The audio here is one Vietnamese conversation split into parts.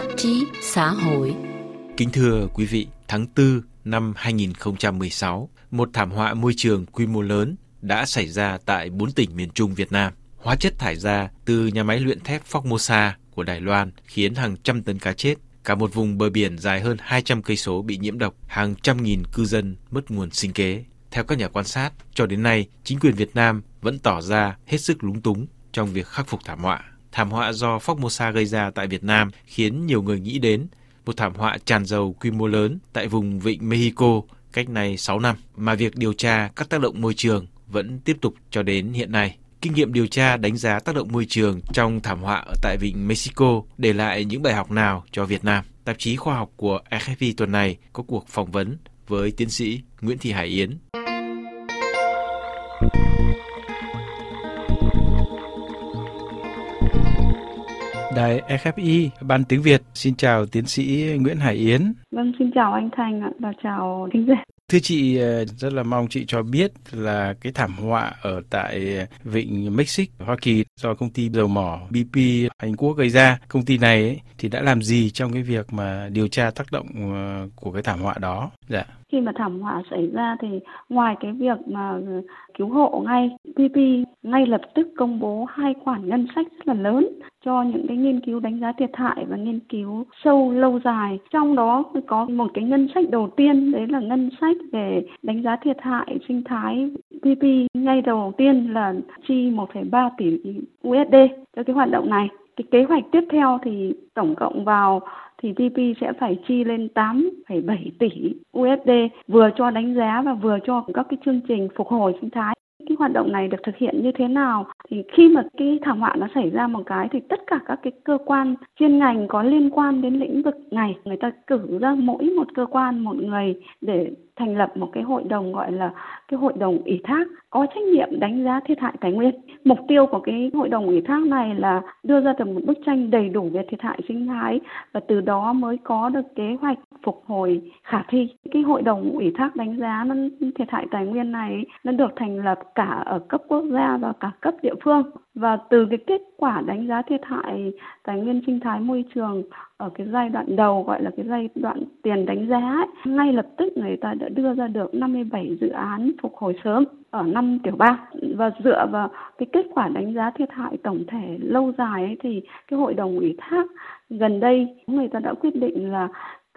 tạp chí xã hội. Kính thưa quý vị, tháng 4 năm 2016, một thảm họa môi trường quy mô lớn đã xảy ra tại bốn tỉnh miền Trung Việt Nam. Hóa chất thải ra từ nhà máy luyện thép Formosa của Đài Loan khiến hàng trăm tấn cá chết, cả một vùng bờ biển dài hơn 200 cây số bị nhiễm độc, hàng trăm nghìn cư dân mất nguồn sinh kế. Theo các nhà quan sát, cho đến nay, chính quyền Việt Nam vẫn tỏ ra hết sức lúng túng trong việc khắc phục thảm họa. Thảm họa do Formosa gây ra tại Việt Nam khiến nhiều người nghĩ đến một thảm họa tràn dầu quy mô lớn tại vùng vịnh Mexico cách này 6 năm, mà việc điều tra các tác động môi trường vẫn tiếp tục cho đến hiện nay. Kinh nghiệm điều tra đánh giá tác động môi trường trong thảm họa ở tại vịnh Mexico để lại những bài học nào cho Việt Nam. Tạp chí khoa học của AFP tuần này có cuộc phỏng vấn với tiến sĩ Nguyễn Thị Hải Yến. Đài FFI, Ban tiếng Việt. Xin chào tiến sĩ Nguyễn Hải Yến. Vâng, xin chào anh Thành ạ và chào thính giả. Thưa chị, ờ, rất là mong chị cho biết là cái thảm họa ở tại vịnh Mexico, Hoa Kỳ do công ty dầu mỏ BP Anh Quốc gây ra. Công ty này ấy, thì đã làm gì trong cái việc mà điều tra tác động ờ, của cái thảm họa đó? Dạ. Khi mà thảm họa xảy ra thì ngoài cái việc mà cứu hộ ngay, PP ngay lập tức công bố hai khoản ngân sách rất là lớn cho những cái nghiên cứu đánh giá thiệt hại và nghiên cứu sâu lâu dài. Trong đó có một cái ngân sách đầu tiên đấy là ngân sách về đánh giá thiệt hại sinh thái PP ngay đầu tiên là chi 1,3 tỷ USD cho cái hoạt động này. Cái kế hoạch tiếp theo thì tổng cộng vào thì TP sẽ phải chi lên 8,7 tỷ USD vừa cho đánh giá và vừa cho các cái chương trình phục hồi sinh thái cái hoạt động này được thực hiện như thế nào thì khi mà cái thảm họa nó xảy ra một cái thì tất cả các cái cơ quan chuyên ngành có liên quan đến lĩnh vực này, người ta cử ra mỗi một cơ quan, một người để thành lập một cái hội đồng, gọi là cái hội đồng ủy thác, có trách nhiệm đánh giá thiệt hại tài nguyên. Mục tiêu của cái hội đồng ủy thác này là đưa ra được một bức tranh đầy đủ về thiệt hại sinh thái và từ đó mới có được kế hoạch phục hồi khả thi. Cái hội đồng ủy thác đánh giá nó, thiệt hại tài nguyên này nó được thành lập cả ở cấp quốc gia và cả cấp địa phương và từ cái kết quả đánh giá thiệt hại tài nguyên sinh thái môi trường ở cái giai đoạn đầu gọi là cái giai đoạn tiền đánh giá ấy, ngay lập tức người ta đã đưa ra được 57 dự án phục hồi sớm ở năm tiểu bang và dựa vào cái kết quả đánh giá thiệt hại tổng thể lâu dài ấy, thì cái hội đồng ủy thác gần đây người ta đã quyết định là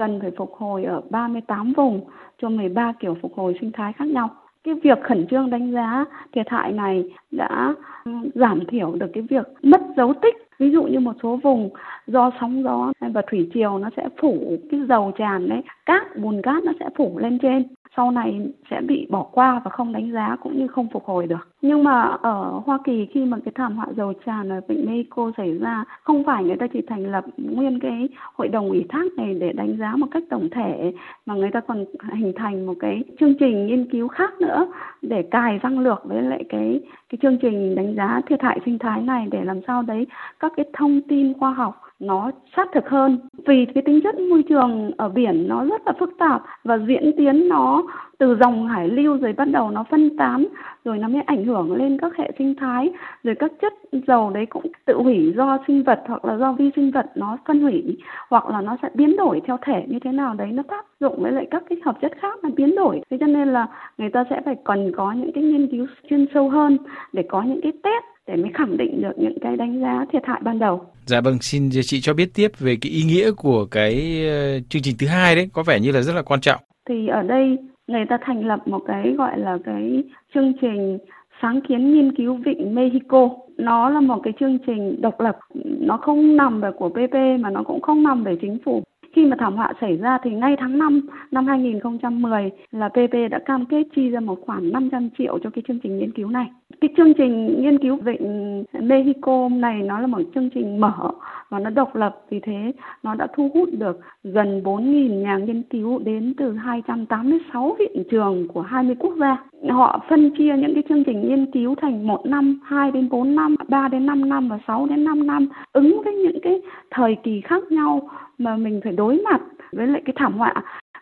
cần phải phục hồi ở 38 vùng cho 13 kiểu phục hồi sinh thái khác nhau. Cái việc khẩn trương đánh giá thiệt hại này đã ừ, giảm thiểu được cái việc mất dấu tích. Ví dụ như một số vùng do sóng gió và thủy triều nó sẽ phủ cái dầu tràn đấy, cát, bùn cát nó sẽ phủ lên trên sau này sẽ bị bỏ qua và không đánh giá cũng như không phục hồi được. Nhưng mà ở Hoa Kỳ khi mà cái thảm họa dầu tràn ở vịnh Mexico xảy ra, không phải người ta chỉ thành lập nguyên cái hội đồng ủy thác này để đánh giá một cách tổng thể, mà người ta còn hình thành một cái chương trình nghiên cứu khác nữa để cài răng lược với lại cái cái chương trình đánh giá thiệt hại sinh thái này để làm sao đấy các cái thông tin khoa học nó sát thực hơn. Vì cái tính chất môi trường ở biển nó rất là phức tạp và diễn tiến nó từ dòng hải lưu rồi bắt đầu nó phân tán, rồi nó mới ảnh hưởng lên các hệ sinh thái, rồi các chất dầu đấy cũng tự hủy do sinh vật hoặc là do vi sinh vật nó phân hủy, hoặc là nó sẽ biến đổi theo thể như thế nào đấy, nó tác dụng với lại các cái hợp chất khác mà biến đổi. Thế cho nên là người ta sẽ phải cần có những cái nghiên cứu chuyên sâu hơn để có những cái test để mới khẳng định được những cái đánh giá thiệt hại ban đầu. Dạ vâng, xin chị cho biết tiếp về cái ý nghĩa của cái ờ, chương trình thứ hai đấy, có vẻ như là rất là quan trọng. Thì ở đây người ta thành lập một cái gọi là cái chương trình sáng kiến nghiên cứu vịnh Mexico. Nó là một cái chương trình độc lập, nó không nằm về của PP mà nó cũng không nằm về chính phủ khi mà thảm họa xảy ra thì ngay tháng 5 năm 2010 là PP đã cam kết chi ra một khoản 500 triệu cho cái chương trình nghiên cứu này. Cái chương trình nghiên cứu vịnh Mexico này nó là một chương trình mở và nó độc lập vì thế nó đã thu hút được gần 4.000 nhà nghiên cứu đến từ 286 viện trường của 20 quốc gia. Họ phân chia những cái chương trình nghiên cứu thành một năm, 2 đến 4 năm, 3 đến 5 năm và 6 đến 5 năm ứng với những cái thời kỳ khác nhau mà mình phải đối mặt với lại cái thảm họa.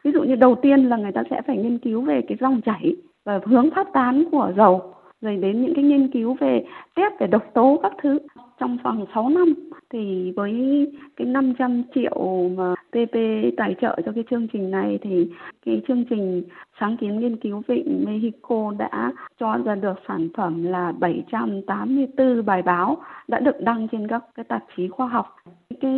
Ví dụ như đầu tiên là người ta sẽ phải nghiên cứu về cái dòng chảy và hướng phát tán của dầu, rồi đến những cái nghiên cứu về test về độc tố các thứ trong vòng 6 năm thì với cái 500 triệu mà PP tài trợ cho cái chương trình này thì cái chương trình sáng kiến nghiên cứu vịnh Mexico đã cho ra được sản phẩm là 784 bài báo đã được đăng trên các cái tạp chí khoa học. Cái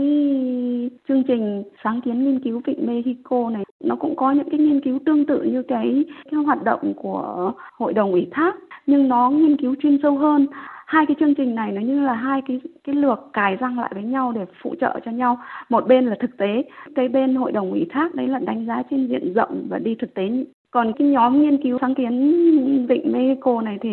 chương trình sáng kiến nghiên cứu vịnh Mexico này nó cũng có những cái nghiên cứu tương tự như cái, cái hoạt động của hội đồng ủy thác nhưng nó nghiên cứu chuyên sâu hơn. Hai cái chương trình này nó như là hai cái cái lược cài răng lại với nhau để phụ trợ cho nhau. Một bên là thực tế cái bên hội đồng ủy thác đấy là đánh giá trên diện rộng và đi thực tế. Còn cái nhóm nghiên cứu sáng kiến vịnh Mexico này thì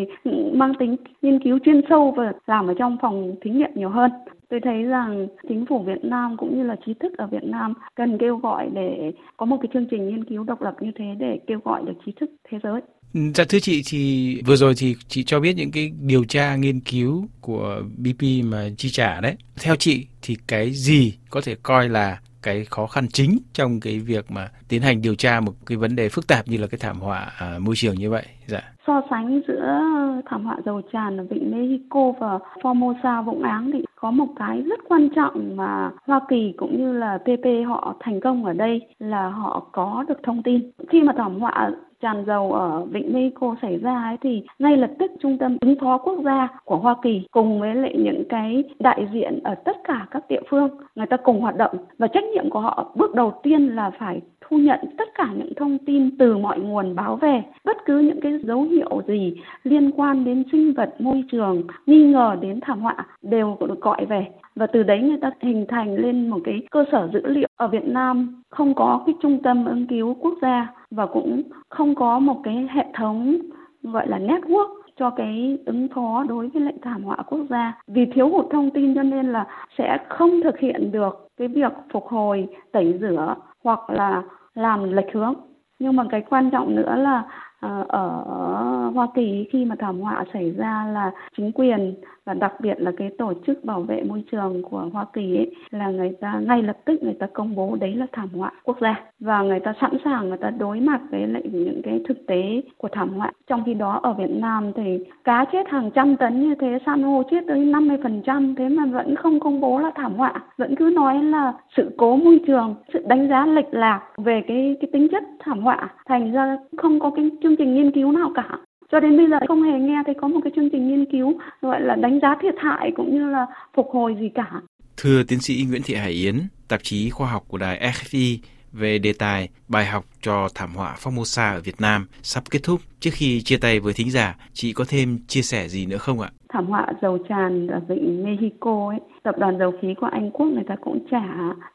mang tính nghiên cứu chuyên sâu và làm ở trong phòng thí nghiệm nhiều hơn tôi thấy rằng chính phủ Việt Nam cũng như là trí thức ở Việt Nam cần kêu gọi để có một cái chương trình nghiên cứu độc lập như thế để kêu gọi được trí thức thế giới Dạ thưa chị thì vừa rồi thì chị cho biết những cái điều tra nghiên cứu của BP mà chi trả đấy. Theo chị thì cái gì có thể coi là cái khó khăn chính trong cái việc mà tiến hành điều tra một cái vấn đề phức tạp như là cái thảm họa à, môi trường như vậy? Dạ. So sánh giữa thảm họa dầu tràn ở vịnh Mexico và Formosa Vũng Áng thì có một cái rất quan trọng mà Hoa Kỳ cũng như là PP họ thành công ở đây là họ có được thông tin. Khi mà thảm họa tràn dầu ở Vịnh Mexico xảy ra ấy thì ngay lập tức Trung tâm ứng phó quốc gia của Hoa Kỳ cùng với lại những cái đại diện ở tất cả các địa phương, người ta cùng hoạt động và trách nhiệm của họ bước đầu tiên là phải thu nhận tất cả những thông tin từ mọi nguồn báo về bất cứ những cái dấu hiệu gì liên quan đến sinh vật môi trường nghi ngờ đến thảm họa đều được gọi về và từ đấy người ta hình thành lên một cái cơ sở dữ liệu ở Việt Nam không có cái trung tâm ứng cứu quốc gia và cũng không có một cái hệ thống gọi là network cho cái ứng phó đối với lệnh thảm họa quốc gia. Vì thiếu hụt thông tin cho nên là sẽ không thực hiện được cái việc phục hồi, tẩy rửa hoặc là làm lệch hướng. Nhưng mà cái quan trọng nữa là ờ, ở Hoa Kỳ khi mà thảm họa xảy ra là chính quyền và đặc biệt là cái tổ chức bảo vệ môi trường của Hoa Kỳ ấy, là người ta ngay lập tức người ta công bố đấy là thảm họa quốc gia. Và người ta sẵn sàng người ta đối mặt với lại những cái thực tế của thảm họa. Trong khi đó ở Việt Nam thì cá chết hàng trăm tấn như thế, san hô chết tới 50% thế mà vẫn không công bố là thảm họa, vẫn cứ nói là sự cố môi trường, sự đánh giá lệch lạc về cái cái tính chất thảm họa, thành ra không có cái chương trình nghiên cứu nào cả cho đến bây giờ không hề nghe thấy có một cái chương trình nghiên cứu gọi là đánh giá thiệt hại cũng như là phục hồi gì cả. Thưa tiến sĩ Nguyễn Thị Hải Yến, tạp chí khoa học của đài FFI về đề tài bài học cho thảm họa Formosa ở Việt Nam sắp kết thúc. Trước khi chia tay với thính giả, chị có thêm chia sẻ gì nữa không ạ? Thảm họa dầu tràn ở vịnh Mexico ấy, tập đoàn dầu khí của Anh Quốc người ta cũng trả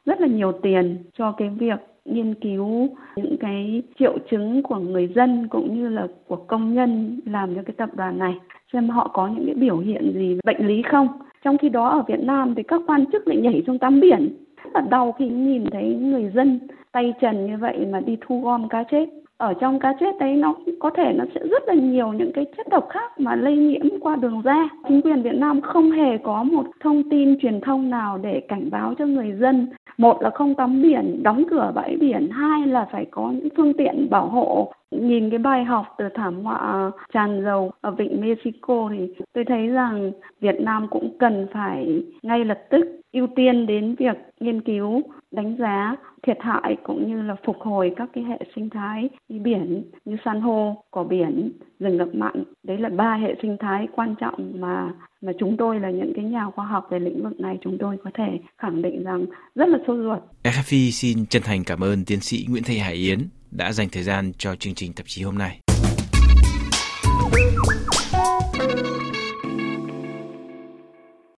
rất là nhiều tiền cho cái việc nghiên cứu những cái triệu chứng của người dân cũng như là của công nhân làm cho cái tập đoàn này, xem họ có những cái biểu hiện gì, bệnh lý không trong khi đó ở Việt Nam thì các quan chức lại nhảy xuống tắm biển rất là đau khi nhìn thấy người dân tay trần như vậy mà đi thu gom cá chết ở trong cá chết đấy nó có thể nó sẽ rất là nhiều những cái chất độc khác mà lây nhiễm qua đường da. Chính quyền Việt Nam không hề có một thông tin truyền thông nào để cảnh báo cho người dân. Một là không tắm biển, đóng cửa bãi biển. Hai là phải có những phương tiện bảo hộ. Nhìn cái bài học từ thảm họa ờ, tràn dầu ở vịnh Mexico thì tôi thấy rằng Việt Nam cũng cần phải ngay lập tức ưu tiên đến việc nghiên cứu đánh giá thiệt hại cũng như là phục hồi các cái hệ sinh thái như biển như san hô, cỏ biển, rừng ngập mặn. Đấy là ba hệ sinh thái quan trọng mà mà chúng tôi là những cái nhà khoa học về lĩnh vực này chúng tôi có thể khẳng định rằng rất là sâu ruột. FFI xin chân thành cảm ơn tiến sĩ Nguyễn Thị Hải Yến đã dành thời gian cho chương trình tạp chí hôm nay.